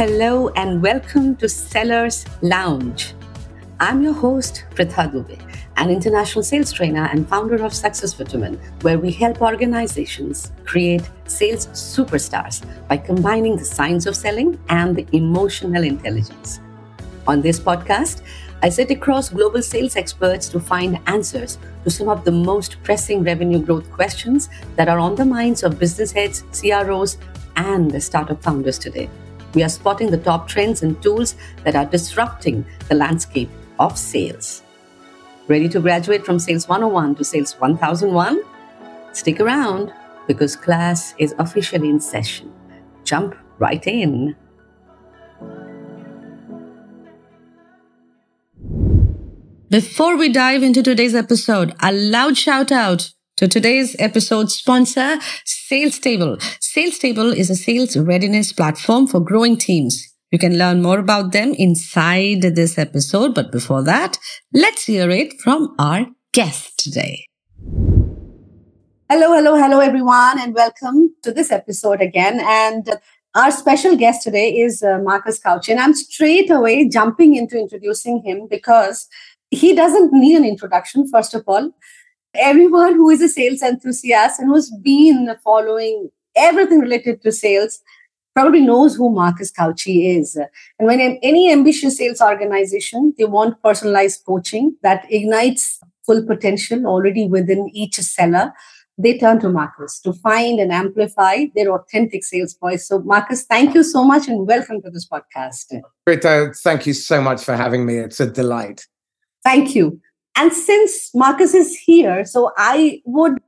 Hello and welcome to Sellers Lounge. I'm your host, Pritha Dubey, an international sales trainer and founder of Success Vitamin, where we help organizations create sales superstars by combining the science of selling and the emotional intelligence. On this podcast, I sit across global sales experts to find answers to some of the most pressing revenue growth questions that are on the minds of business heads, CROs, and the startup founders today. We are spotting the top trends and tools that are disrupting the landscape of sales. Ready to graduate from Sales 101 to Sales 1001? Stick around because class is officially in session. Jump right in. Before we dive into today's episode, a loud shout out to today's episode sponsor, Sales Table. Sales Table is a sales readiness platform for growing teams. You can learn more about them inside this episode. But before that, let's hear it from our guest today. Hello, hello, hello, everyone, and welcome to this episode again. And our special guest today is uh, Marcus Cauchi. And I'm straight away jumping into introducing him because he doesn't need an introduction, first of all everyone who is a sales enthusiast and who's been following everything related to sales probably knows who Marcus Cauchi is. And when any ambitious sales organization, they want personalized coaching that ignites full potential already within each seller, they turn to Marcus to find and amplify their authentic sales voice. So, Marcus, thank you so much and welcome to this podcast. Rita, thank you so much for having me. It's a delight. Thank you. And since Marcus is here, so I would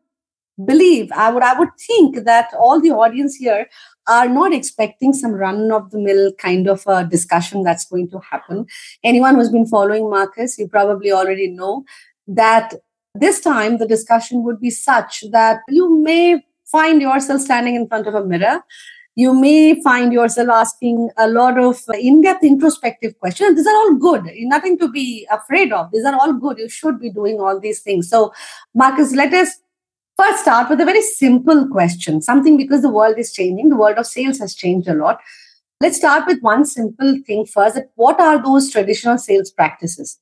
believe, I would, I would think that all the audience here are not expecting some run of the mill kind of a discussion that's going to happen. Anyone who's been following Marcus, you probably already know that this time the discussion would be such that you may find yourself standing in front of a mirror you may find yourself asking a lot of uh, in-depth introspective questions. These are all good. Nothing to be afraid of. These are all good. You should be doing all these things. So marcus let us first start with a very simple question something because the world is changing. The world of sales has changed a lot. Let's start with one simple thing first what are those traditional sales practices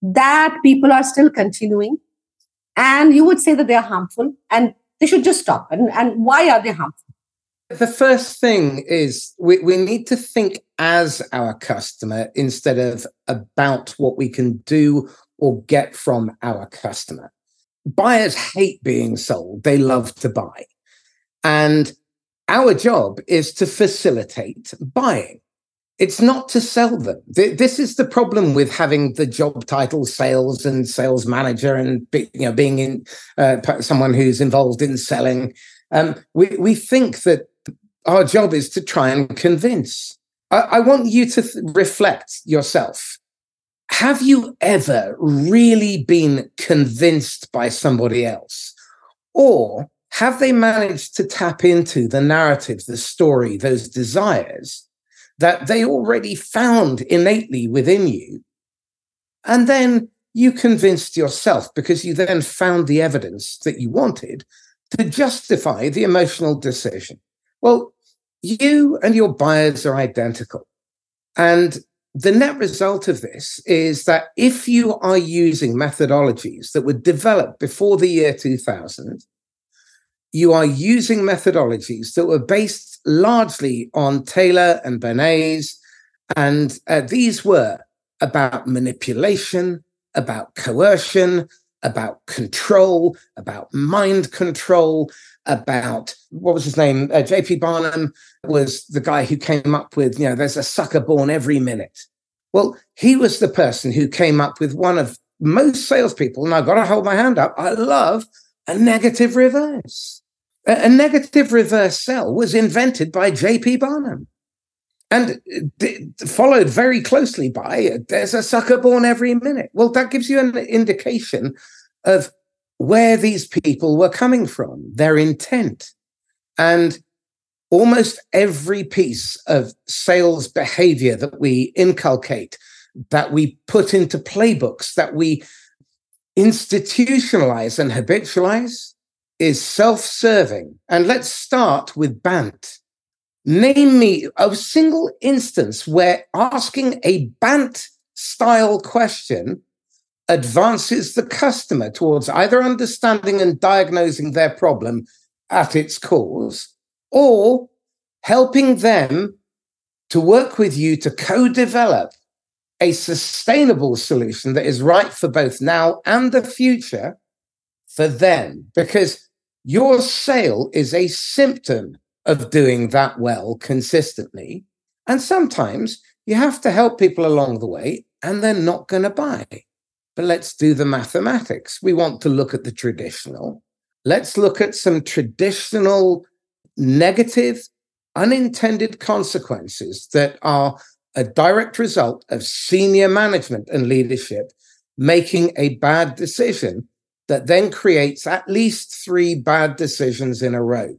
that people are still continuing? And you would say that they are harmful and they should just stop. And, and why are they harmful the first thing is we, we need to think as our customer instead of about what we can do or get from our customer. Buyers hate being sold, they love to buy. And our job is to facilitate buying. It's not to sell them. This is the problem with having the job title sales and sales manager and you know being in uh, someone who's involved in selling. Um, we we think that our job is to try and convince. I, I want you to th- reflect yourself. Have you ever really been convinced by somebody else? Or have they managed to tap into the narrative, the story, those desires that they already found innately within you? And then you convinced yourself because you then found the evidence that you wanted to justify the emotional decision. Well, you and your buyers are identical. And the net result of this is that if you are using methodologies that were developed before the year 2000, you are using methodologies that were based largely on Taylor and Bernays. And uh, these were about manipulation, about coercion, about control, about mind control, about what was his name? Uh, J.P. Barnum was the guy who came up with, you know, there's a sucker born every minute. Well, he was the person who came up with one of most salespeople, and I've got to hold my hand up. I love a negative reverse. A, a negative reverse sell was invented by J.P. Barnum and d- followed very closely by there's a sucker born every minute. Well, that gives you an indication of where these people were coming from, their intent. And almost every piece of sales behavior that we inculcate, that we put into playbooks, that we institutionalize and habitualize is self serving. And let's start with BANT Name me a single instance where asking a Bant style question advances the customer towards either understanding and diagnosing their problem at its cause or helping them to work with you to co develop a sustainable solution that is right for both now and the future for them. Because your sale is a symptom of doing that well consistently. And sometimes you have to help people along the way and they're not going to buy. But let's do the mathematics. We want to look at the traditional. Let's look at some traditional negative, unintended consequences that are a direct result of senior management and leadership making a bad decision that then creates at least three bad decisions in a row.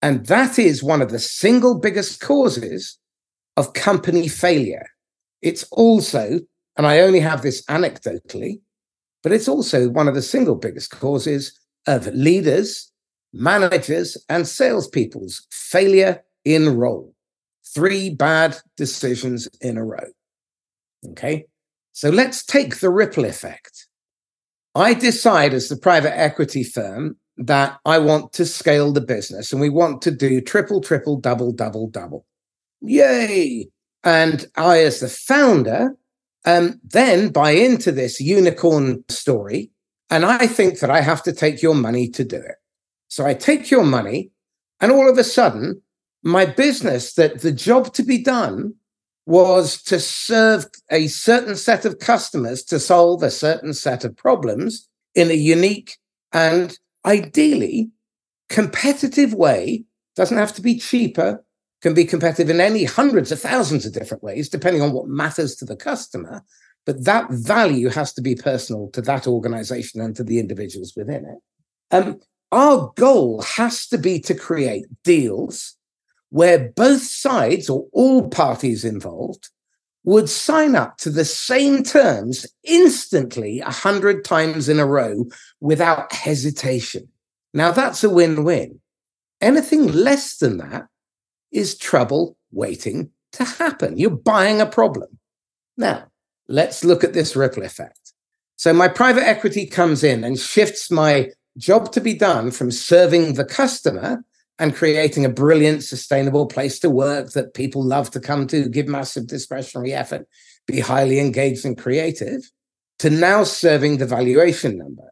And that is one of the single biggest causes of company failure. It's also, and I only have this anecdotally, but it's also one of the single biggest causes of leaders, managers, and salespeople's failure in role. Three bad decisions in a row. Okay. So let's take the ripple effect. I decide as the private equity firm that I want to scale the business and we want to do triple, triple, double, double, double. Yay. And I, as the founder, um, then buy into this unicorn story. And I think that I have to take your money to do it. So I take your money, and all of a sudden, my business that the job to be done was to serve a certain set of customers to solve a certain set of problems in a unique and ideally competitive way doesn't have to be cheaper can be competitive in any hundreds of thousands of different ways depending on what matters to the customer but that value has to be personal to that organization and to the individuals within it um, our goal has to be to create deals where both sides or all parties involved would sign up to the same terms instantly a hundred times in a row without hesitation. Now that's a win-win. Anything less than that is trouble waiting to happen. You're buying a problem. Now, let's look at this ripple effect. So my private equity comes in and shifts my job to be done from serving the customer and creating a brilliant, sustainable place to work that people love to come to, give massive discretionary effort, be highly engaged and creative, to now serving the valuation number.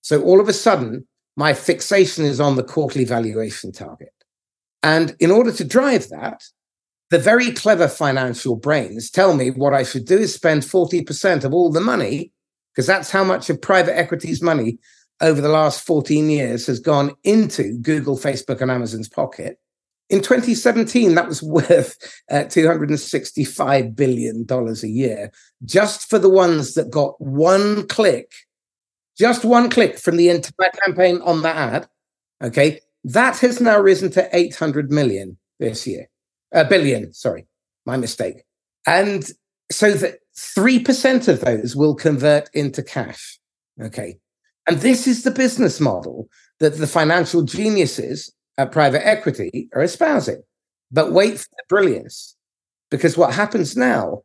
So all of a sudden, my fixation is on the quarterly valuation target. And in order to drive that, the very clever financial brains tell me what I should do is spend 40% of all the money, because that's how much of private equity's money over the last 14 years has gone into Google, Facebook, and Amazon's pocket. In 2017, that was worth uh, $265 billion a year, just for the ones that got one click, just one click from the entire campaign on that ad. Okay. That has now risen to 800 million this year. A billion, sorry, my mistake. And so that 3% of those will convert into cash. Okay. And this is the business model that the financial geniuses at private equity are espousing. But wait for the brilliance, because what happens now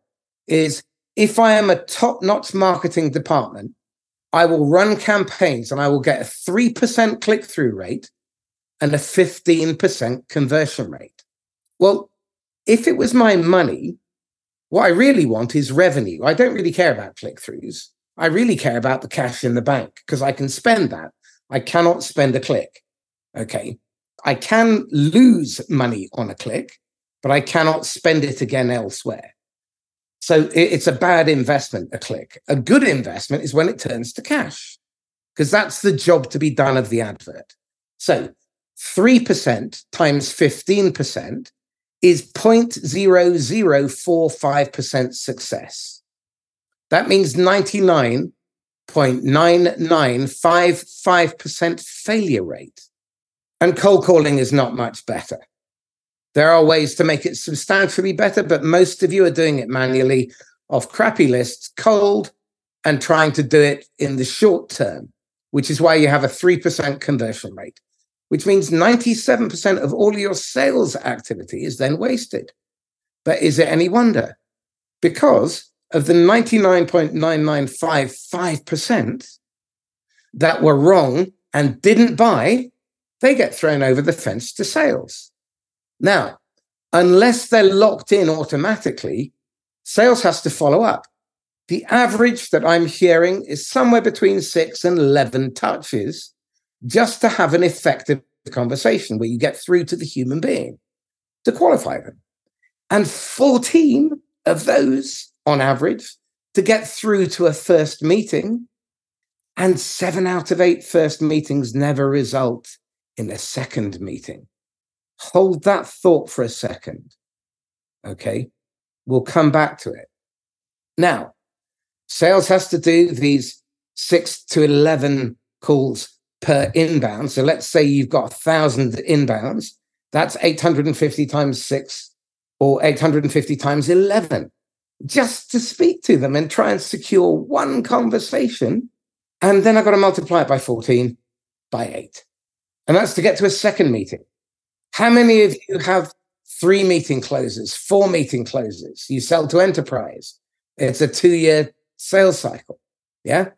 is if I am a top notch marketing department, I will run campaigns and I will get a 3% click through rate and a 15% conversion rate. Well, if it was my money, what I really want is revenue. I don't really care about click throughs. I really care about the cash in the bank because I can spend that. I cannot spend a click. Okay. I can lose money on a click, but I cannot spend it again elsewhere. So it's a bad investment, a click. A good investment is when it turns to cash because that's the job to be done of the advert. So 3% times 15% is 0.0045% success. That means 99.9955% failure rate. And cold calling is not much better. There are ways to make it substantially better, but most of you are doing it manually off crappy lists, cold, and trying to do it in the short term, which is why you have a 3% conversion rate. Which means 97% of all your sales activity is then wasted. But is it any wonder? Because of the 99.9955% that were wrong and didn't buy, they get thrown over the fence to sales. Now, unless they're locked in automatically, sales has to follow up. The average that I'm hearing is somewhere between six and 11 touches just to have an effective conversation where you get through to the human being to qualify them. And 14 of those, on average, to get through to a first meeting. And seven out of eight first meetings never result in a second meeting. Hold that thought for a second. Okay. We'll come back to it. Now, sales has to do these six to 11 calls per inbound. So let's say you've got a thousand inbounds. That's 850 times six or 850 times 11 just to speak to them and try and secure one conversation. And then I've got to multiply it by 14 by eight. And that's to get to a second meeting. How many of you have three meeting closes, four meeting closes? You sell to enterprise. It's a two year sales cycle. Yeah.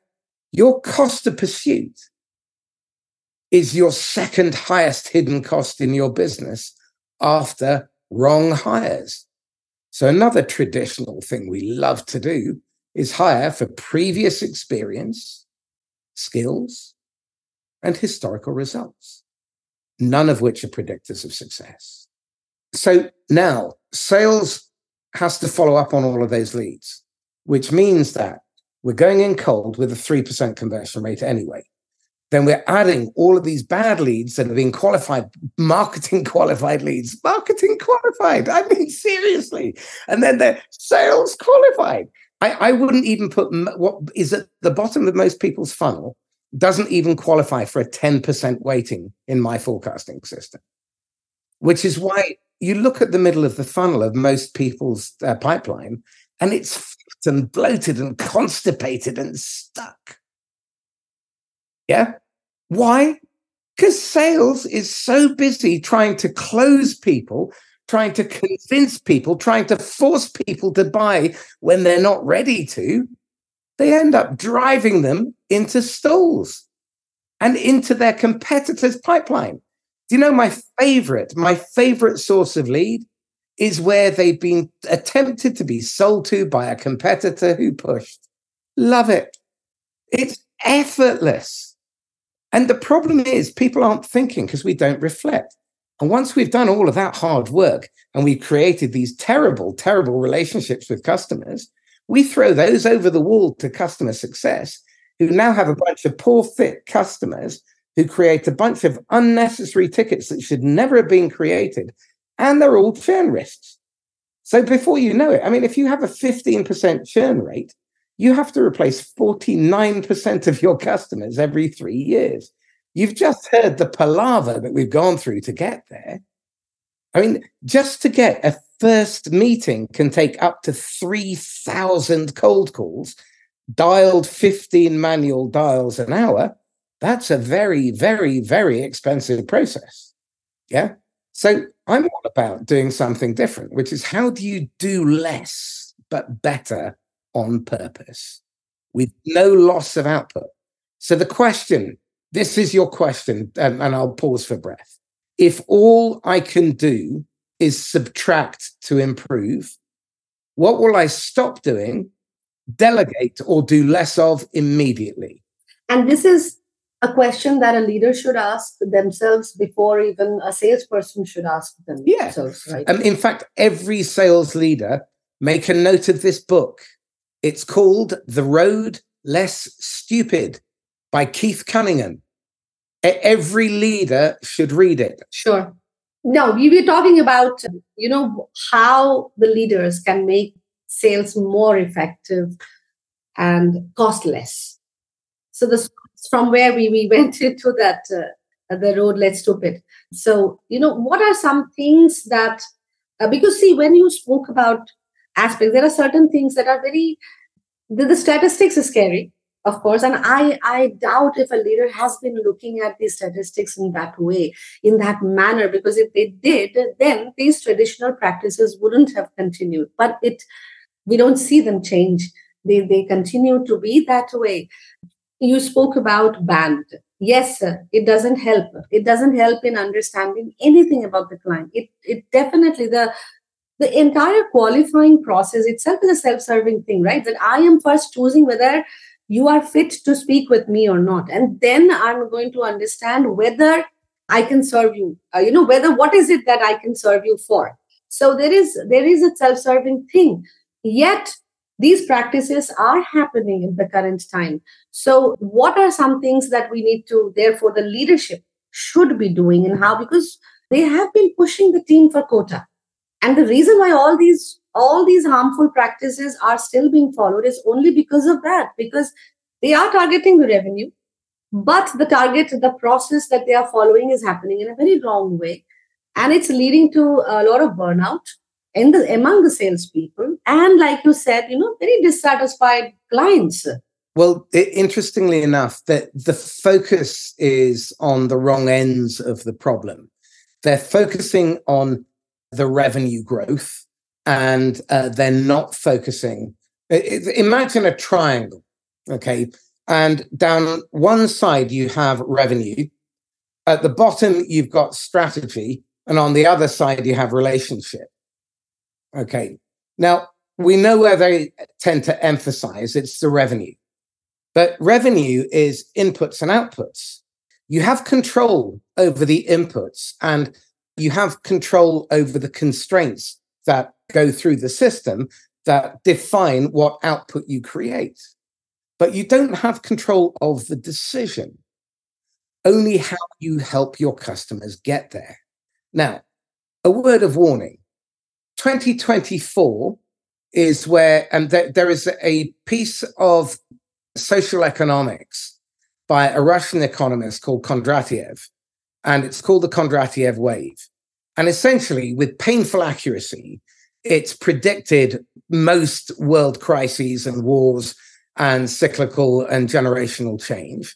Your cost of pursuit is your second highest hidden cost in your business after wrong hires. So, another traditional thing we love to do is hire for previous experience, skills, and historical results, none of which are predictors of success. So, now sales has to follow up on all of those leads, which means that we're going in cold with a 3% conversion rate anyway then we're adding all of these bad leads that have been qualified, marketing qualified leads, marketing qualified. I mean, seriously. And then they're sales qualified. I, I wouldn't even put what is at the bottom of most people's funnel doesn't even qualify for a 10% weighting in my forecasting system, which is why you look at the middle of the funnel of most people's uh, pipeline and it's and bloated and constipated and stuck. Yeah. Why? Because sales is so busy trying to close people, trying to convince people, trying to force people to buy when they're not ready to. They end up driving them into stalls and into their competitors' pipeline. Do you know my favorite? My favorite source of lead is where they've been attempted to be sold to by a competitor who pushed. Love it. It's effortless. And the problem is, people aren't thinking because we don't reflect. And once we've done all of that hard work and we've created these terrible, terrible relationships with customers, we throw those over the wall to customer success, who now have a bunch of poor fit customers who create a bunch of unnecessary tickets that should never have been created. And they're all churn risks. So before you know it, I mean, if you have a 15% churn rate, you have to replace 49% of your customers every three years. You've just heard the palaver that we've gone through to get there. I mean, just to get a first meeting can take up to 3,000 cold calls, dialed 15 manual dials an hour. That's a very, very, very expensive process. Yeah. So I'm all about doing something different, which is how do you do less but better on purpose with no loss of output. So the question, this is your question, and, and I'll pause for breath. If all I can do is subtract to improve, what will I stop doing, delegate, or do less of immediately? And this is a question that a leader should ask themselves before even a salesperson should ask themselves, yeah. right? Um, in fact, every sales leader make a note of this book it's called The Road Less Stupid by Keith Cunningham. Every leader should read it. Sure. No, we were talking about, you know, how the leaders can make sales more effective and cost less. So this from where we, we went into that uh, the road less stupid. So you know what are some things that uh, because see when you spoke about aspects. There are certain things that are very, the, the statistics is scary. of course and i i doubt if a leader has been looking at these statistics in that way in that manner because if they did then these traditional practices wouldn't have continued. But it we don't see them change. They they continue to be that way. You spoke about BANT. Yes it doesn't help. It doesn't help in understanding anything about the client. It it definitely the the entire qualifying process itself is a self-serving thing right? That i am first choosing whether you are fit to speak with me or not. And then i'm going to understand whether i can serve you uh, you know whether what is it that i can serve you for. So there is there is a self-serving thing. Yet these practices are happening in the current time. So what are some things that we need to therefore the leadership should be doing and how? Because they have been pushing the team for quota and the reason why all these all these harmful practices are still being followed is only because of that because they are targeting the revenue but the target the process that they are following is happening in a very wrong way. And it's leading to a lot of burnout in the among the salespeople and like you said you know very dissatisfied clients. Well it, interestingly enough that the focus is on the wrong ends of the problem. They're focusing on the revenue growth and uh, they're not focusing. Imagine a triangle, okay? And down one side, you have revenue. At the bottom, you've got strategy. And on the other side, you have relationship. Okay. Now, we know where they tend to emphasize it's the revenue. But revenue is inputs and outputs. You have control over the inputs and you have control over the constraints that go through the system that define what output you create. But you don't have control of the decision, only how you help your customers get there. Now, a word of warning 2024 is where, and th- there is a piece of social economics by a Russian economist called Kondratiev, and it's called the Kondratiev wave. And essentially, with painful accuracy, it's predicted most world crises and wars and cyclical and generational change.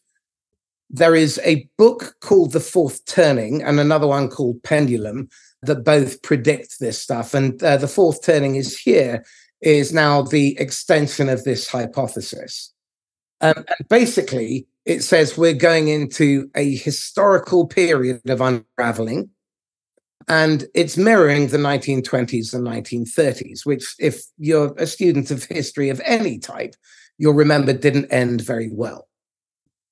There is a book called The Fourth Turning and another one called Pendulum that both predict this stuff. And uh, The Fourth Turning is here, is now the extension of this hypothesis. Um, and basically, it says we're going into a historical period of unraveling and it's mirroring the 1920s and 1930s, which, if you're a student of history of any type, you'll remember didn't end very well.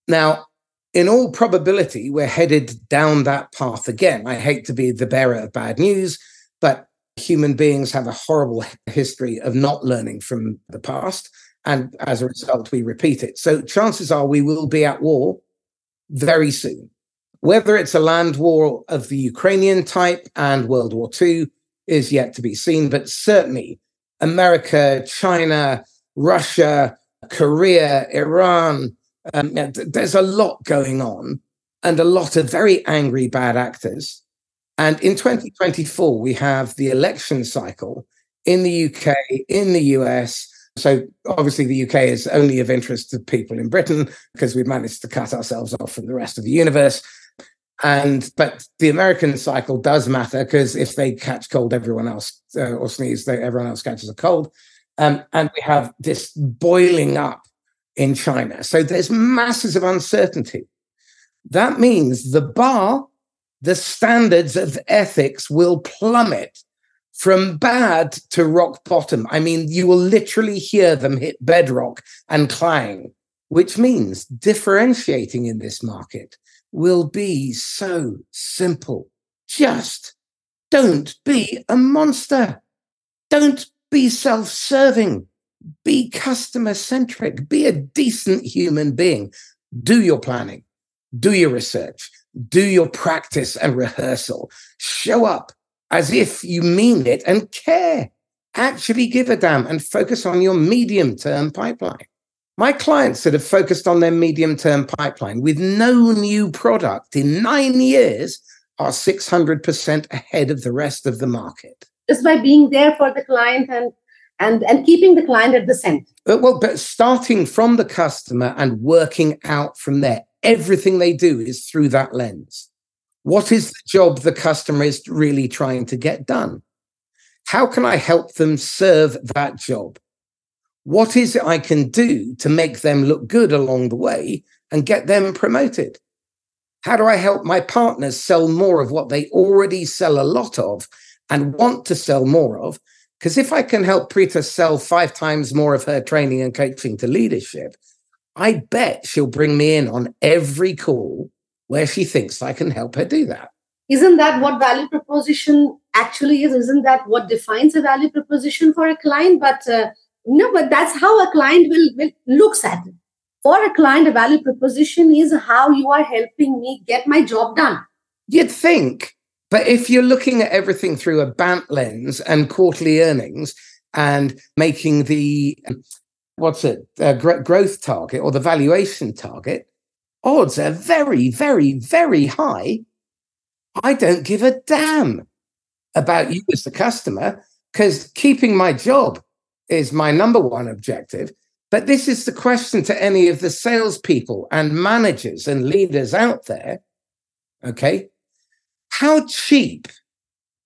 Now, in all probability, we're headed down that path again. I hate to be the bearer of bad news, but human beings have a horrible history of not learning from the past. And as a result, we repeat it. So chances are we will be at war very soon. Whether it's a land war of the Ukrainian type and World War II is yet to be seen, but certainly America, China, Russia, Korea, Iran, um, there's a lot going on and a lot of very angry bad actors. And in 2024, we have the election cycle in the UK, in the US. So obviously, the UK is only of interest to people in Britain because we've managed to cut ourselves off from the rest of the universe. And but the American cycle does matter because if they catch cold, everyone else uh, or sneeze, they, everyone else catches a cold. Um, and we have this boiling up in China. So there's masses of uncertainty. That means the bar, the standards of ethics will plummet from bad to rock bottom. I mean, you will literally hear them hit bedrock and clang, which means differentiating in this market will be so simple. Just don't be a monster. Don't be self serving. Be customer centric. Be a decent human being. Do your planning, do your research, do your practice and rehearsal. Show up as if you mean it and care. Actually give a damn and focus on your medium term pipeline. My clients that have focused on their medium term pipeline with no new product in nine years are 600% ahead of the rest of the market. Just by being there for the client and and and keeping the client at the center uh, well but starting from the customer and working out from there everything they do is through that lens what is the job the customer is really trying to get done? How can i help them serve that job? What is it i can do to make them look good along the way and get them promoted? How do i help my partners sell more of what they already sell a lot of and want to sell more of? Because if I can help Pritha sell five times more of her training and coaching to leadership, I bet she'll bring me in on every call where she thinks I can help her do that. Isn't that what value proposition actually is? Isn't that what defines a value proposition for a client? But uh, no, but that's how a client will, will looks at it. For a client, a value proposition is how you are helping me get my job done. You'd think but if you're looking at everything through a BANT lens and quarterly earnings and making the what's it uh, growth target or the valuation target, odds are very, very, very high. I don't give a damn about you as the customer because keeping my job is my number one objective. But this is the question to any of the salespeople and managers and leaders out there. Okay. How cheap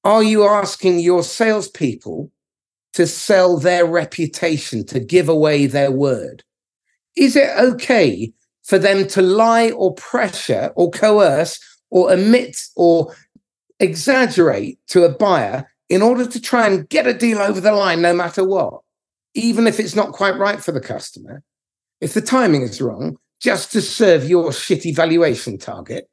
are you asking your salespeople to sell their reputation, to give away their word? Is it okay for them to lie or pressure or coerce or omit or exaggerate to a buyer in order to try and get a deal over the line no matter what, even if it's not quite right for the customer? If the timing is wrong, just to serve your shitty valuation target?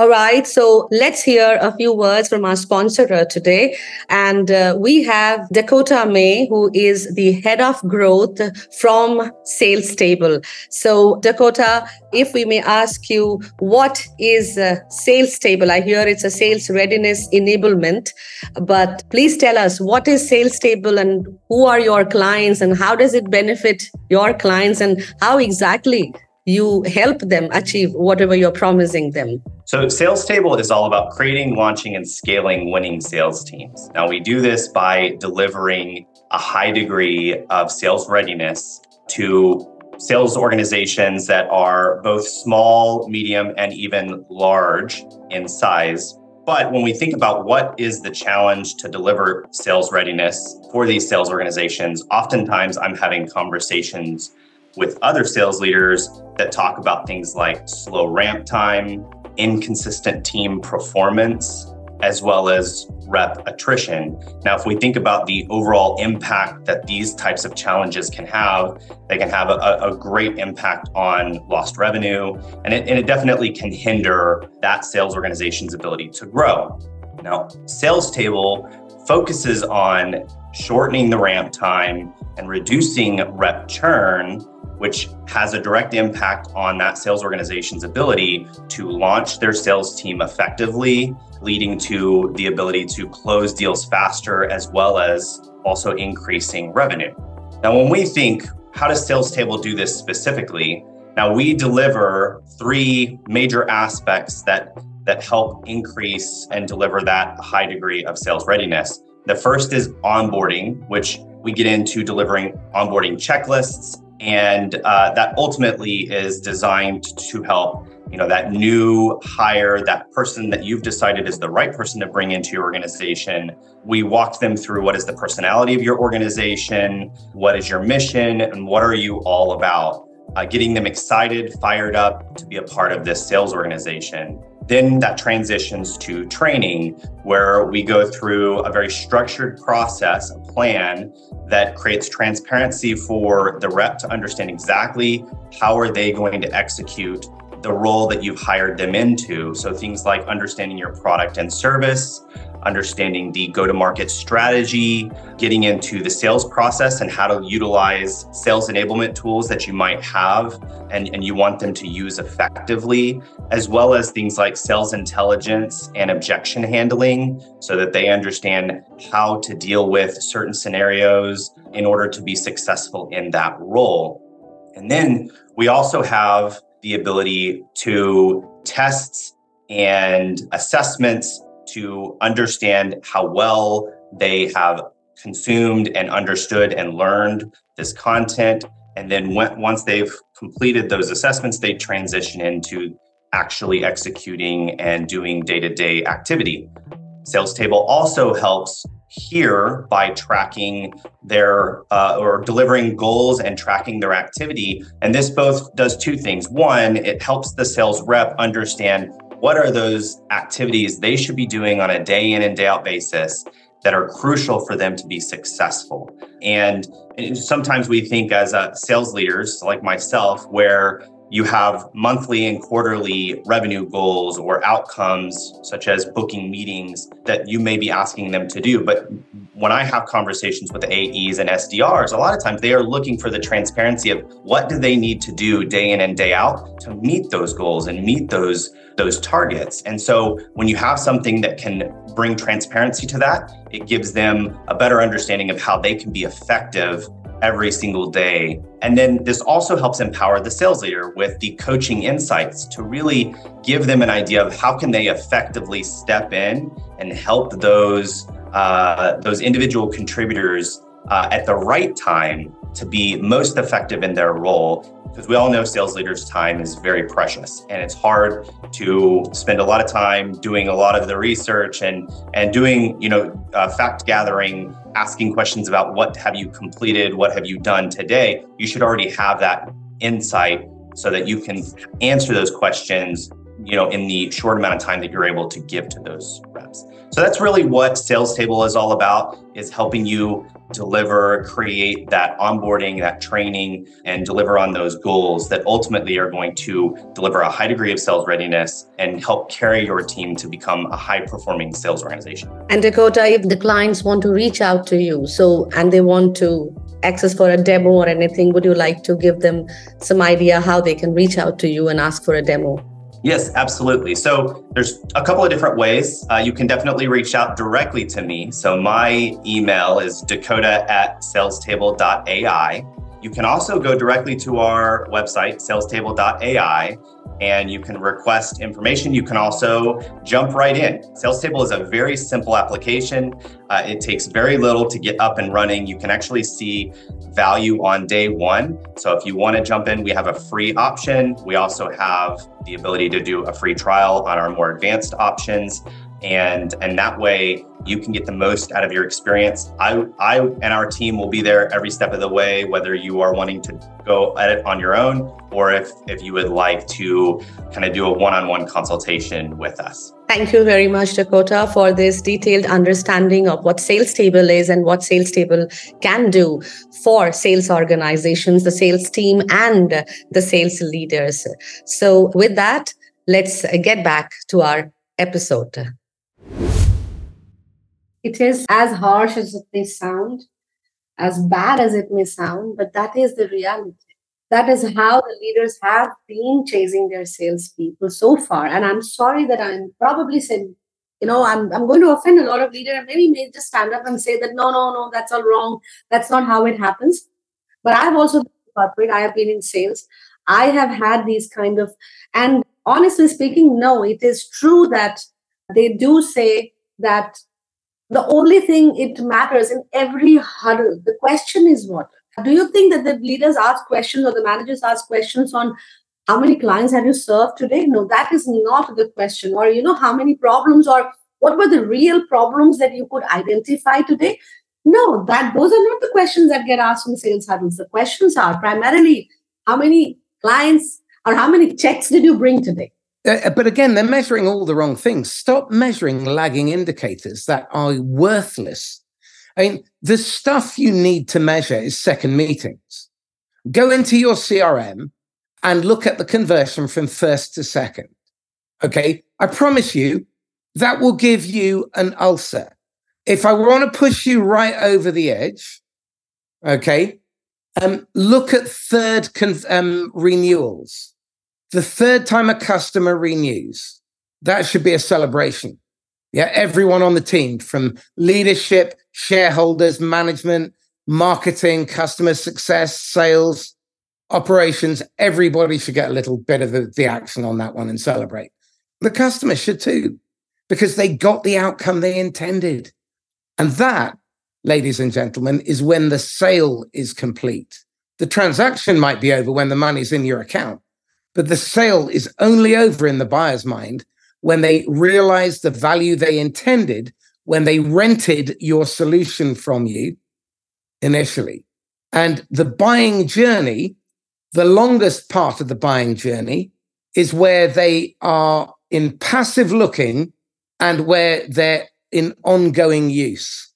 All right. So let's hear a few words from our sponsor today. And uh, we have Dakota May, who is the head of growth from Sales Table. So, Dakota, if we may ask you, what is uh, Sales Table? I hear it's a sales readiness enablement, but please tell us what is Sales Table and who are your clients and how does it benefit your clients and how exactly you help them achieve whatever you're promising them. So, Sales Table is all about creating, launching, and scaling winning sales teams. Now, we do this by delivering a high degree of sales readiness to sales organizations that are both small, medium, and even large in size. But when we think about what is the challenge to deliver sales readiness for these sales organizations, oftentimes I'm having conversations with other sales leaders that talk about things like slow ramp time, inconsistent team performance, as well as rep attrition. Now, if we think about the overall impact that these types of challenges can have, they can have a, a great impact on lost revenue, and it, and it definitely can hinder that sales organization's ability to grow. Now, Sales Table focuses on shortening the ramp time and reducing rep churn which has a direct impact on that sales organization's ability to launch their sales team effectively, leading to the ability to close deals faster as well as also increasing revenue. Now, when we think, how does Sales Table do this specifically? Now, we deliver three major aspects that, that help increase and deliver that high degree of sales readiness. The first is onboarding, which we get into delivering onboarding checklists and uh, that ultimately is designed to help you know that new hire that person that you've decided is the right person to bring into your organization. We walked them through what is the personality of your organization what is your mission and what are you all about? Uh, getting them excited fired up to be a part of this sales organization then that transitions to training, where we go through a very structured process, a plan that creates transparency for the rep to understand exactly how are they going to execute the role that you've hired them into. So things like understanding your product and service, understanding the go to market strategy, getting into the sales process and how to utilize sales enablement tools that you might have and, and you want them to use effectively, as well as things like sales intelligence and objection handling so that they understand how to deal with certain scenarios in order to be successful in that role. And then we also have the ability to test and assessments to understand how well they have consumed and understood and learned this content. And then once they've completed those assessments, they transition into actually executing and doing day to day activity. Sales Table also helps here by tracking their uh, or delivering goals and tracking their activity. And this both does two things. One, it helps the sales rep understand what are those activities they should be doing on a day in and day out basis that are crucial for them to be successful. And, sometimes we think as uh, sales leaders like myself, where you have monthly and quarterly revenue goals or outcomes, such as booking meetings that you may be asking them to do. But when I have conversations with AEs and SDRs, a lot of times they are looking for the transparency of what do they need to do day in and day out to meet those goals and meet those those targets. And so when you have something that can bring transparency to that, it gives them a better understanding of how they can be effective every single day. And then this also helps empower the sales leader with the coaching insights to really give them an idea of how can they effectively step in and help those uh, those individual contributors uh, at the right time to be most effective in their role because we all know sales leaders time is very precious and it's hard to spend a lot of time doing a lot of the research and and doing you know uh, fact gathering asking questions about what have you completed what have you done today. You should already have that insight so that you can answer those questions you know in the short amount of time that you're able to give to those so that's really what sales table is all about is helping you deliver create that onboarding that training and deliver on those goals that ultimately are going to deliver a high degree of sales readiness and help carry your team to become a high performing sales organization. And dakota if the clients want to reach out to you so and they want to access for a demo or anything would you like to give them some idea how they can reach out to you and ask for a demo Yes, absolutely. So there's a couple of different ways. Uh, you can definitely reach out directly to me. So my email is dakota at salestable.ai. You can also go directly to our website, salestable.ai, and you can request information. You can also jump right in. Sales Table is a very simple application. Uh, it takes very little to get up and running. You can actually see value on day one. So if you want to jump in, we have a free option. We also have the ability to do a free trial on our more advanced options and and that way you can get the most out of your experience. I i and our team will be there every step of the way whether you are wanting to go at it on your own or if if you would like to kind of do a one-on-one consultation with us. Thank you very much dakota for this detailed understanding of what sales table is and what sales table can do for sales organizations the sales team and the sales leaders. So with that let's get back to our episode it is as harsh as it may sound, as bad as it may sound, but that is the reality. That is how the leaders have been chasing their salespeople so far. And I'm sorry that I'm probably saying, you know, I'm, I'm going to offend a lot of leaders maybe may just stand up and say that no, no, no, that's all wrong. That's not how it happens. But I've also been corporate, I have been in sales. I have had these kind of, and honestly speaking, no, it is true that they do say that the only thing it matters in every huddle, the question is what? Do you think that the leaders ask questions or the managers ask questions on how many clients have you served today? No, that is not the question. Or, you know, how many problems or what were the real problems that you could identify today? No, that those are not the questions that get asked in sales huddles. The questions are primarily how many clients or how many checks did you bring today? Uh, uh, but again, they're measuring all the wrong things. Stop measuring lagging indicators that are worthless. I mean, the stuff you need to measure is second meetings. Go into your CRM and look at the conversion from first to second. Okay. I promise you that will give you an ulcer. If I want to push you right over the edge, okay, um, look at third con- um, renewals the third time a customer renews, that should be a celebration. Yeah, everyone on the team from leadership, shareholders, management, marketing, customer success, sales, operations, everybody should get a little bit of the, the action on that one and celebrate. The customer should too, because they got the outcome they intended. And that ladies and gentlemen, is when the sale is complete. The transaction might be over when the money's in your account, but the sale is only over in the buyer's mind when they realize the value they intended when they rented your solution from you initially. And the buying journey, the longest part of the buying journey, is where they are in passive looking and where they're in ongoing use.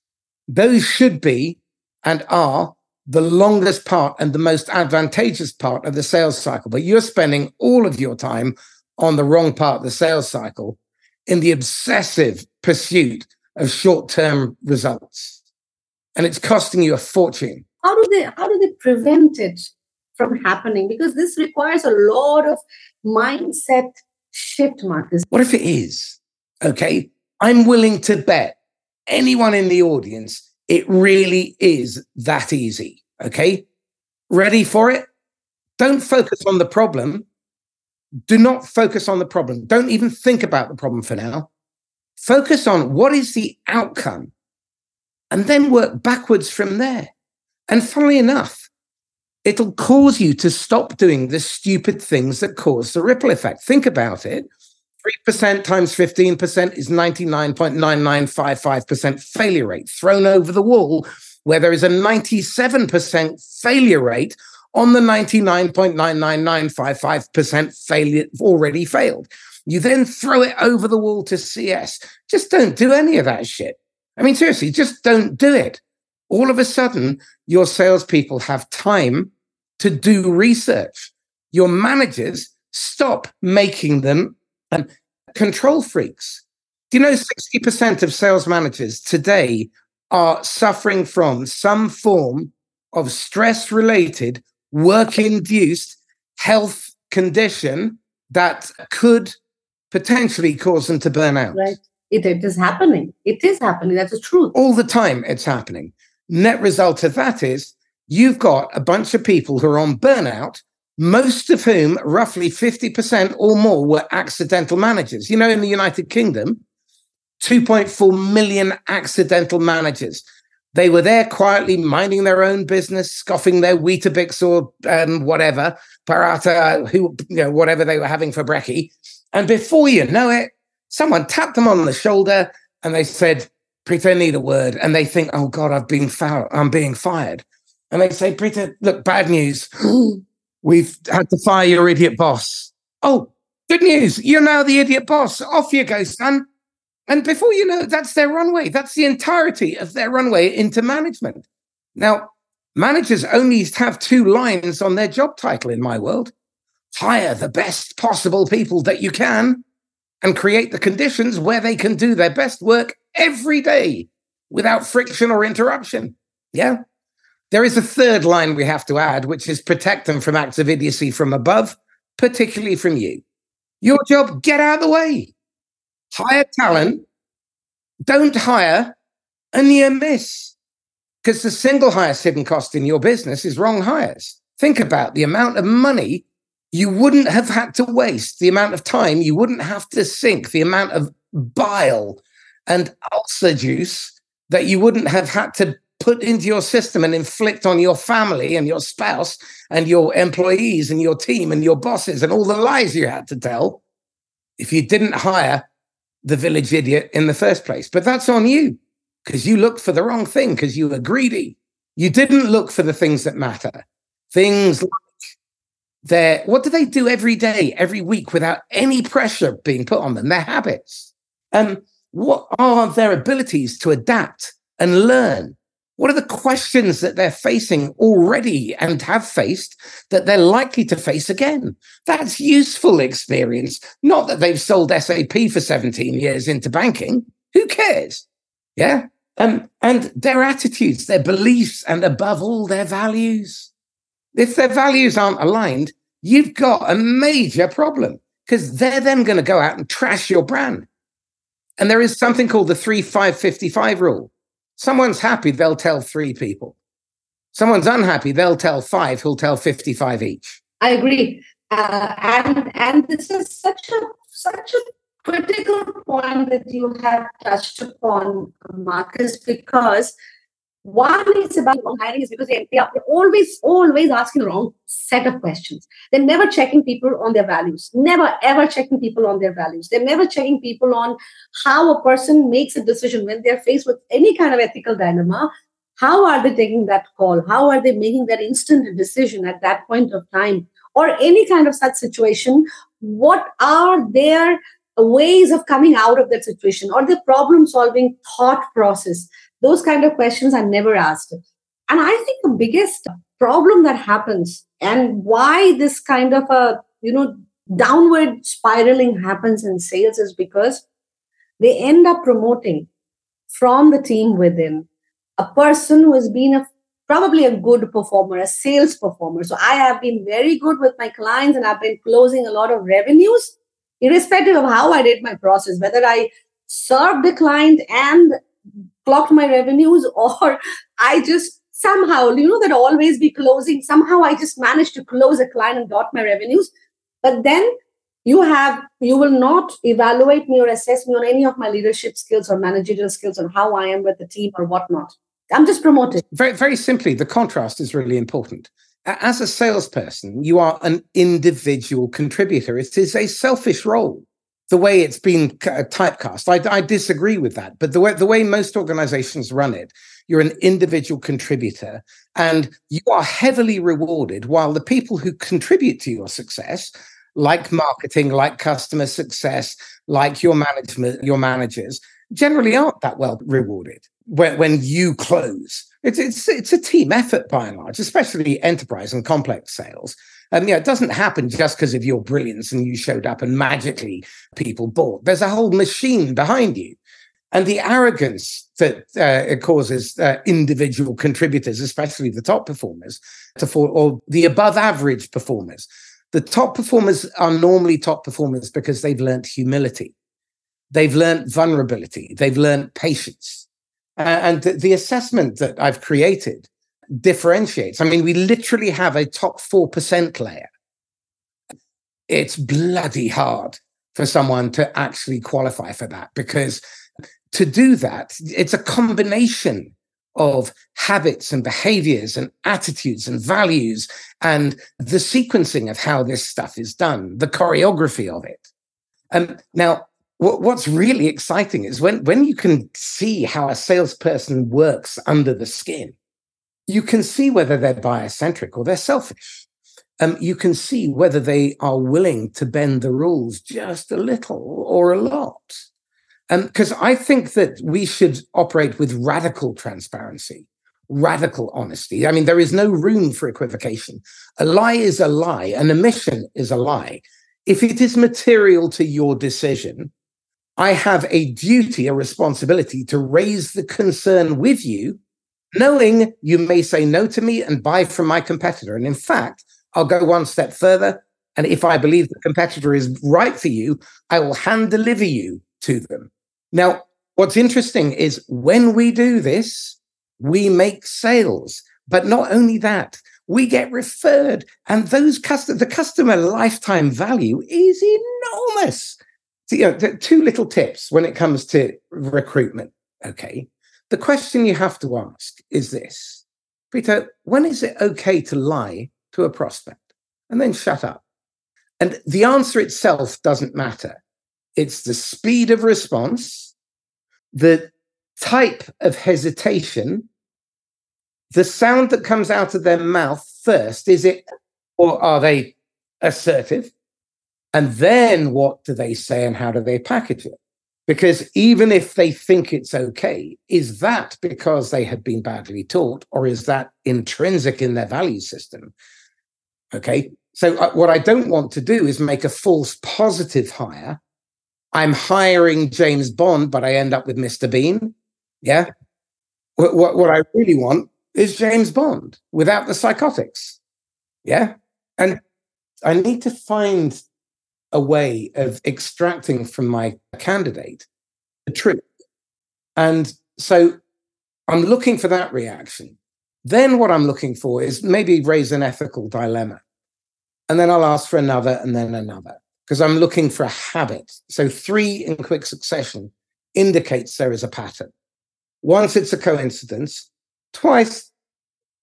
Those should be and are the longest part and the most advantageous part of the sales cycle. But you're spending all of your time on the wrong part of the sales cycle in the obsessive pursuit of short-term results. And it's costing you a fortune. How do they how do they prevent it from happening? Because this requires a lot of mindset shift, Marcus. What if it is? Okay. I'm willing to bet anyone in the audience, it really is that easy. Okay. Ready for it? Don't focus on the problem. Do not focus on the problem. Don't even think about the problem for now. Focus on what is the outcome and then work backwards from there. And funnily enough, it'll cause you to stop doing the stupid things that cause the ripple effect. Think about it. 3% times 15% is 99.9955% failure rate thrown over the wall, where there is a 97% failure rate on the 99.99955% failure already failed. You then throw it over the wall to CS. Just don't do any of that shit. I mean, seriously, just don't do it. All of a sudden, your salespeople have time to do research. Your managers stop making them um, control freaks. Do you know 60% of sales managers today are suffering from some form of stress related, work induced health condition that could potentially cause them to burn out? Right. It, it is happening. It is happening. That's the truth. All the time it's happening. Net result of that is you've got a bunch of people who are on burnout, most of whom, roughly 50% or more, were accidental managers. You know, in the United Kingdom, 2.4 million accidental managers. They were there quietly minding their own business, scoffing their Weetabix or um, whatever, paratha, who, you know, whatever they were having for brekkie. And before you know it, someone tapped them on the shoulder and they said, Pritha, need a word. And they think, oh God, I've been foul. I'm being fired. And they say, Pritha, look, bad news. We've had to fire your idiot boss. Oh, good news. You're now the idiot boss. Off you go, son. And before you know, that's their runway. That's the entirety of their runway into management. Now, managers only have two lines on their job title in my world hire the best possible people that you can and create the conditions where they can do their best work every day without friction or interruption. Yeah. There is a third line we have to add, which is protect them from acts of idiocy from above, particularly from you. Your job, get out of the way. Hire talent. Don't hire a near miss. Because the single highest hidden cost in your business is wrong hires. Think about the amount of money you wouldn't have had to waste, the amount of time you wouldn't have to sink, the amount of bile and ulcer juice that you wouldn't have had to put into your system and inflict on your family and your spouse and your employees and your team and your bosses and all the lies you had to tell if you didn't hire the village idiot in the first place. But that's on you because you looked for the wrong thing because you were greedy. You didn't look for the things that matter. Things like their what do they do every day, every week without any pressure being put on them? Their habits. Um, what are their abilities to adapt and learn? What are the questions that they're facing already and have faced that they're likely to face again? That's useful experience. Not that they've sold SAP for 17 years into banking. Who cares? Yeah. Um, and their attitudes, their beliefs, and above all, their values. If their values aren't aligned, you've got a major problem because they're then going to go out and trash your brand. And there is something called the 3555 rule. Someone's happy, they'll tell three people. Someone's unhappy, they'll tell five who'll tell 55 each. I agree. Uh, and and this is such a such a critical point that you have touched upon, Marcus, because One is about hiring is because they, are always, always asking the wrong set of questions. They're never checking people on their values, never ever checking people on their values. They're never checking people on how a person makes a decision when they're faced with any kind of ethical dilemma. How are they taking that call? How are they making that instant decision at that point of time? Or any kind of such situation? What are their ways of coming out of that situation or the problem solving thought process? Those kind of questions are never asked. And I think the biggest problem that happens and why this kind of a, you know, downward spiraling happens in sales is because they end up promoting from the team within a person who has been a probably a good performer, a sales performer. So I have been very good with my clients and I've been closing a lot of revenues, irrespective of how I did my process, whether I served the client and clocked my revenues or I just somehow, you know, that always be closing. Somehow I just managed to close a client and got my revenues. But then you have, you will not evaluate me or assess me on any of my leadership skills or managerial skills on how I am with the team or whatnot. I'm just promoted. Very, very simply, the contrast is really important. As a salesperson, you are an individual contributor. It is a selfish role the way it's been uh, typecast. I, I, disagree with that, but the way the way most organizations run it, you're an individual contributor, and you are heavily rewarded. While the people who contribute to your success, like marketing, like customer success, like your management, your managers, generally aren't that well rewarded when, when you close. It's, it's, it's a team effort by and large, especially enterprise and complex sales. And yeah, it doesn't happen just because of your brilliance and you showed up and magically people bought. There's a whole machine behind you. And the arrogance that uh, it causes uh, individual contributors, especially the top performers, to fall, or the above average performers. The top performers are normally top performers because they've learned humility, they've learned vulnerability, they've learned patience. Uh, and the assessment that I've created differentiates. I mean, we literally have a top 4% layer. It's bloody hard for someone to actually qualify for that because to do that, it's a combination of habits and behaviors and attitudes and values and the sequencing of how this stuff is done, the choreography of it. And now, what's really exciting is when, when you can see how a salesperson works under the skin you can see whether they're buyer-centric or they're selfish. Um, you can see whether they are willing to bend the rules just a little or a lot. Because um, I think that we should operate with radical transparency, radical honesty. I mean, there is no room for equivocation. A lie is a lie, an omission is a lie. If it is material to your decision, I have a duty, a responsibility to raise the concern with you knowing you may say no to me and buy from my competitor. And in fact, I'll go one step further. And if I believe the competitor is right for you, I will hand deliver you to them. Now, what's interesting is when we do this, we make sales. But not only that, we get referred, and those custom the customer lifetime value is enormous. So, you know, two little tips when it comes to recruitment. Okay, the question you have to ask is this Peter, when is it okay to lie to a prospect? And then shut up. And the answer itself doesn't matter. It's the speed of response, the type of hesitation, the sound that comes out of their mouth first. Is it, or are they assertive? And then what do they say and how do they package it? Because even if they think it's okay, is that because they had been badly taught or is that intrinsic in their value system? Okay. So, uh, what I don't want to do is make a false positive hire. I'm hiring James Bond, but I end up with Mr. Bean. Yeah. What, what, what I really want is James Bond without the psychotics. Yeah. And I need to find a way of extracting from my candidate the truth. And so I'm looking for that reaction. Then what I'm looking for is maybe raise an ethical dilemma. And then I'll ask for another and then another because I'm looking for a habit. So three in quick succession indicates there is a pattern. Once it's a coincidence, Twice,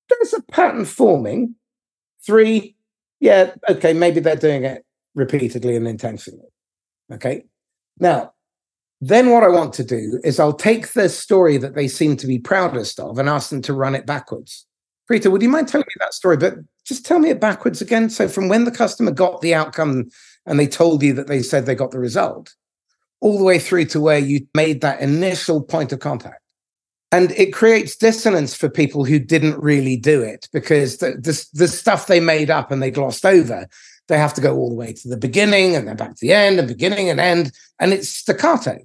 there's a pattern forming. Three, yeah, okay, maybe they're doing it repeatedly and intentionally. Okay. Now, then what I want to do is I'll take the story that they seem to be proudest of and ask them to run it backwards. Pritha, would you mind telling me that story? But just tell me it backwards again. So from when the customer got the outcome and they told you that they said they got the result, all the way through to where you made that initial point of contact. And it creates dissonance for people who didn't really do it because the, the, the stuff they made up and they glossed over, they have to go all the way to the beginning and then back to the end and beginning and end. And it's staccato.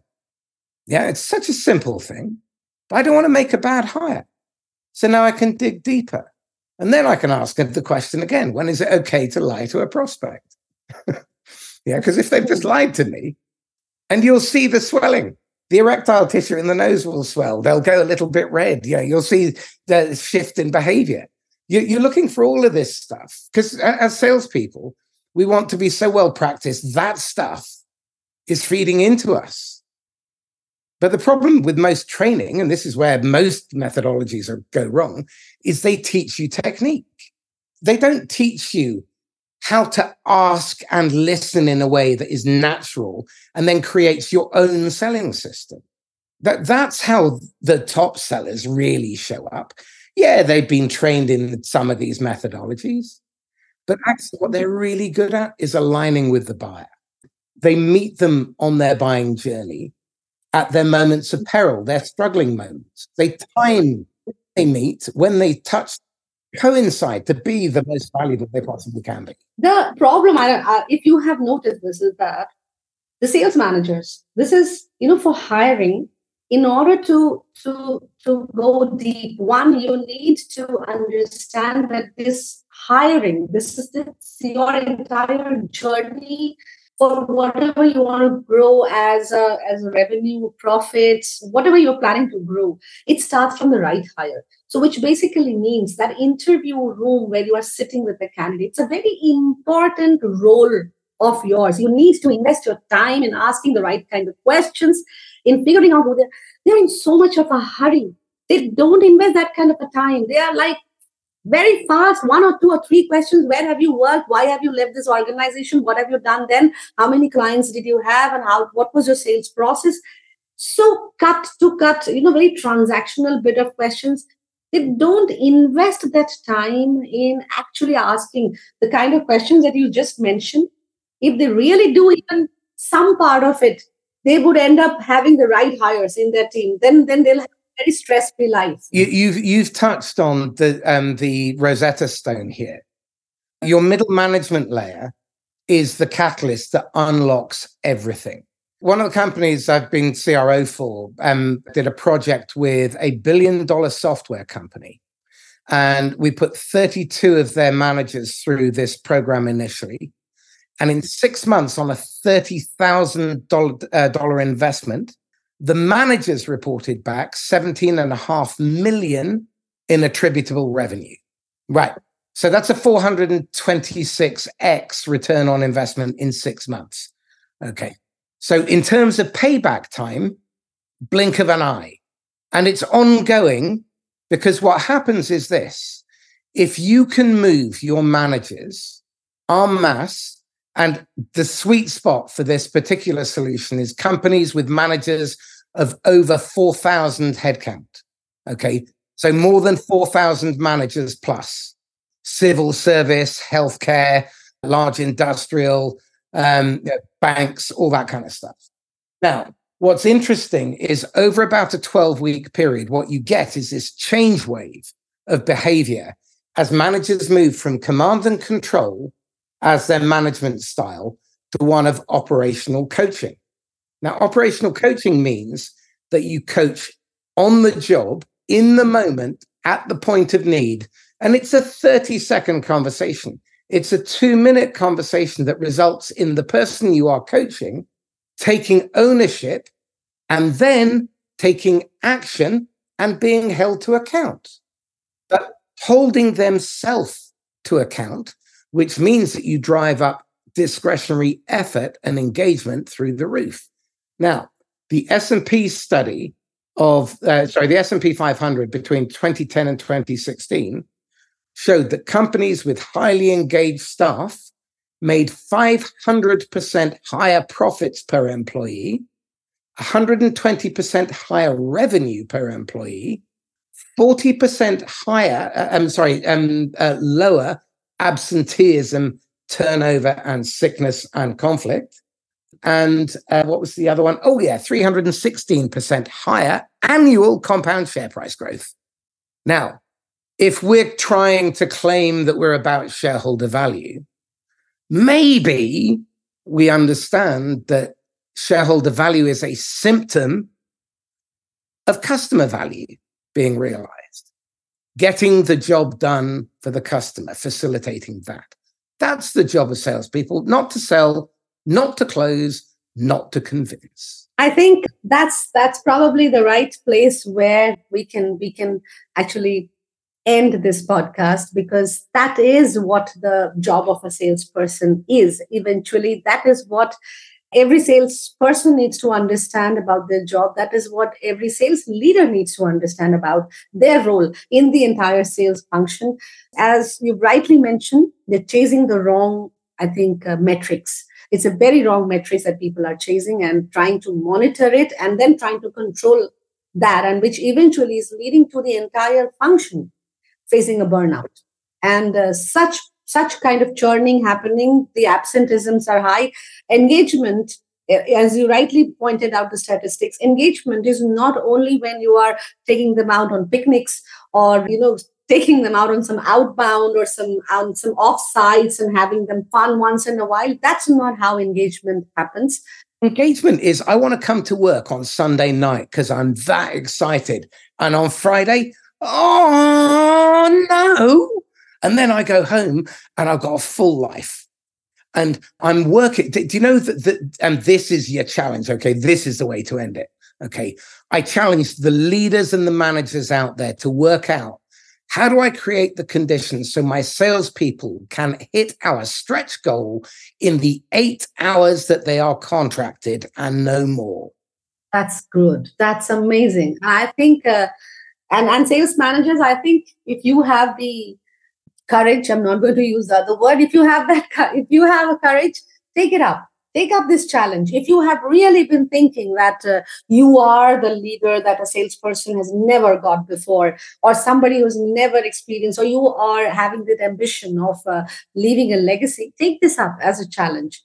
Yeah, it's such a simple thing. But I don't want to make a bad hire. So now I can dig deeper. And then I can ask the question again when is it okay to lie to a prospect? yeah, because if they've just lied to me, and you'll see the swelling. The erectile tissue in the nose will swell. They'll go a little bit red. Yeah, you'll see the shift in behavior. You're looking for all of this stuff because as salespeople, we want to be so well practiced. That stuff is feeding into us. But the problem with most training, and this is where most methodologies are, go wrong, is they teach you technique. They don't teach you how to ask and listen in a way that is natural and then creates your own selling system. That, that's how the top sellers really show up. Yeah, they've been trained in some of these methodologies, but actually what they're really good at is aligning with the buyer. They meet them on their buying journey at their moments of peril, their struggling moments. They time they meet when they touch coincide to be the most valuable they possibly can be. The problem, I, if you have noticed this, is that the sales managers, this is, you know, for hiring, in order to to to go deep, one, you need to understand that this hiring, this is this, your entire journey for whatever you want to grow as a as a revenue profits whatever you're planning to grow it starts from the right hire. So which basically means that interview room where you are sitting with the candidate it's a very important role of yours. You need to invest your time in asking the right kind of questions in figuring out who they're they're in so much of a hurry. They don't invest that kind of a time. They are like very fast one or two or three questions. Where have you worked? Why have you left this organization? What have you done then? How many clients did you have? And how what was your sales process? So cut to cut you know very transactional bit of questions. They don't invest that time in actually asking the kind of questions that you just mentioned. If they really do even some part of it they would end up having the right hires in their team then then they'll have a very stress-free life. You, have you've, you've touched on the um, the Rosetta Stone here. Your middle management layer is the catalyst that unlocks everything. One of the companies I've been CRO for um, did a project with a billion dollar software company. And we put 32 of their managers through this program initially. And in six months, on a $30,000 uh, investment, the managers reported back 17 and a half million in attributable revenue. Right. So that's a 426x return on investment in six months. Okay. So in terms of payback time, blink of an eye. And it's ongoing because what happens is this if you can move your managers en masse and the sweet spot for this particular solution is companies with managers of over 4,000 headcount. Okay. So more than 4,000 managers plus civil service, healthcare, large industrial, um, banks, all that kind of stuff. Now, what's interesting is over about a 12 week period, what you get is this change wave of behavior as managers move from command and control as their management style to one of operational coaching. Now, operational coaching means that you coach on the job, in the moment, at the point of need. And it's a 30 second conversation. It's a two minute conversation that results in the person you are coaching taking ownership and then taking action and being held to account. But holding themselves to account which means that you drive up discretionary effort and engagement through the roof. Now, the S&P study of uh, sorry the S&P 500 between 2010 and 2016 showed that companies with highly engaged staff made 500% higher profits per employee, 120% higher revenue per employee, 40% higher, uh, I'm sorry, um, uh, lower absenteeism, turnover, and sickness and conflict. And uh, what was the other one? Oh, yeah, 316% higher annual compound share price growth. Now, if we're trying to claim that we're about shareholder value, maybe we understand that shareholder value is a symptom of customer value being realized. Getting the job done for the customer, facilitating that. That's the job of salespeople, not to sell, not to close, not to convince. I think that's that's probably the right place where we can we can actually end this podcast because that is what the job of a salesperson is. Eventually, that is what every salesperson needs to understand about their job. That is what every sales leader needs to understand about their role in the entire sales function. As you rightly mentioned, they're chasing the wrong, I think, uh, metrics. It's a very wrong metrics that people are chasing and trying to monitor it and then trying to control that, and which eventually is leading to the entire function facing a burnout. And uh, such such kind of churning happening, the absenteeisms are high. Engagement, eh, as you rightly pointed out the statistics, engagement is not only when you are taking them out on picnics or you know taking them out on some outbound or some on some off sites and having them fun once in a while. That's not how engagement happens. Engagement is I want to come to work on Sunday night because I'm that excited. And on Friday, oh no. And then I go home and I've got a full life. And I'm working. Do, you know that? And this is your challenge. Okay. This is the way to end it. Okay. I challenge the leaders and the managers out there to work out how do I create the conditions so my salespeople can hit our stretch goal in the eight hours that they are contracted and no more? That's good. That's amazing. I think, uh, and and sales managers, I think if you have the courage i'm not going to use the other word. If you have that if you have a courage take it up. Take up this challenge. If you have really been thinking that uh, you are the leader that a salesperson has never got before or somebody who's never experienced or you are having that ambition of uh, leaving a legacy take this up as a challenge.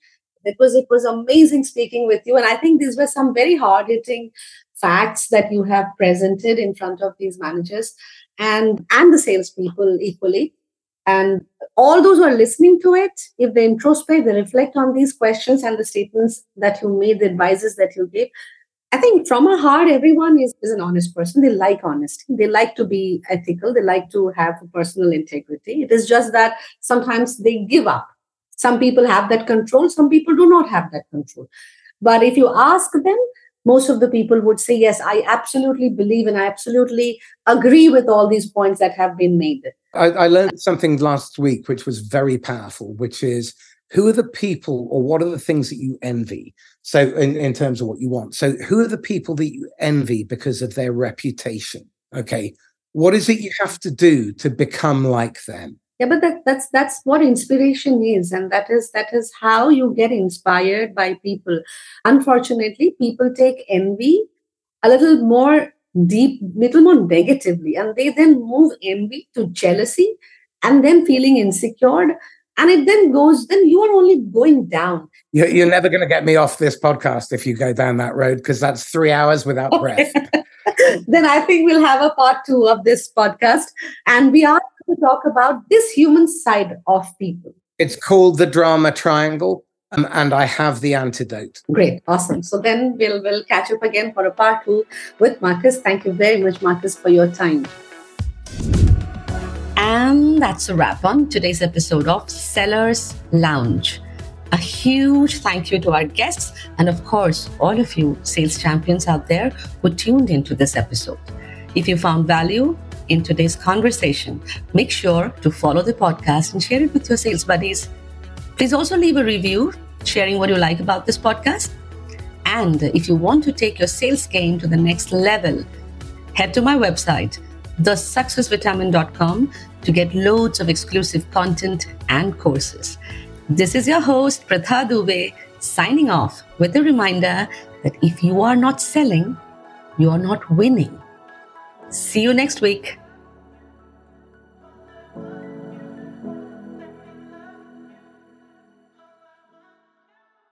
Was it was amazing speaking with you and i think these were some very hard hitting facts that you have presented in front of these managers and and the salespeople equally and all those who are listening to it, if they introspect, they reflect on these questions and the statements that you made, the advices that you gave, I think from our heart, everyone is, is an honest person. They like honesty. They like to be ethical. They like to have personal integrity. It is just that sometimes they give up. Some people have that control. Some people do not have that control. But if you ask them, most of the people would say, Yes, I absolutely believe and I absolutely agree with all these points that have been made. I, I learned something last week which was very powerful, which is who are the people or what are the things that you envy? So, in, in terms of what you want. So, who are the people that you envy because of their reputation? Okay. What is it you have to do to become like them? yeah but that, that's that's what inspiration is and that is that is how you get inspired by people unfortunately people take envy a little more deep little more negatively and they then move envy to jealousy and then feeling insecure and it then goes then you are only going down. You're, you're never going to get me off this podcast if you go down that road because that's three hours without breath. Then i think we'll have a part two of this podcast and we are going to talk about this human side of people. It's called the drama triangle um, and I have the antidote. Great, awesome. So then we'll we'll catch up again for a part two with Marcus. Thank you very much, Marcus, for your time. And that's a wrap on today's episode of Sellers Lounge. A huge thank you to our guests and, of course, all of you sales champions out there who tuned into this episode. If you found value in today's conversation, make sure to follow the podcast and share it with your sales buddies. Please also leave a review sharing what you like about this podcast. And if you want to take your sales game to the next level, head to my website, thesuccessvitamin.com, to get loads of exclusive content and courses. This is your host, Pritha Dubey, signing off with a reminder that if you are not selling, you are not winning. See you next week.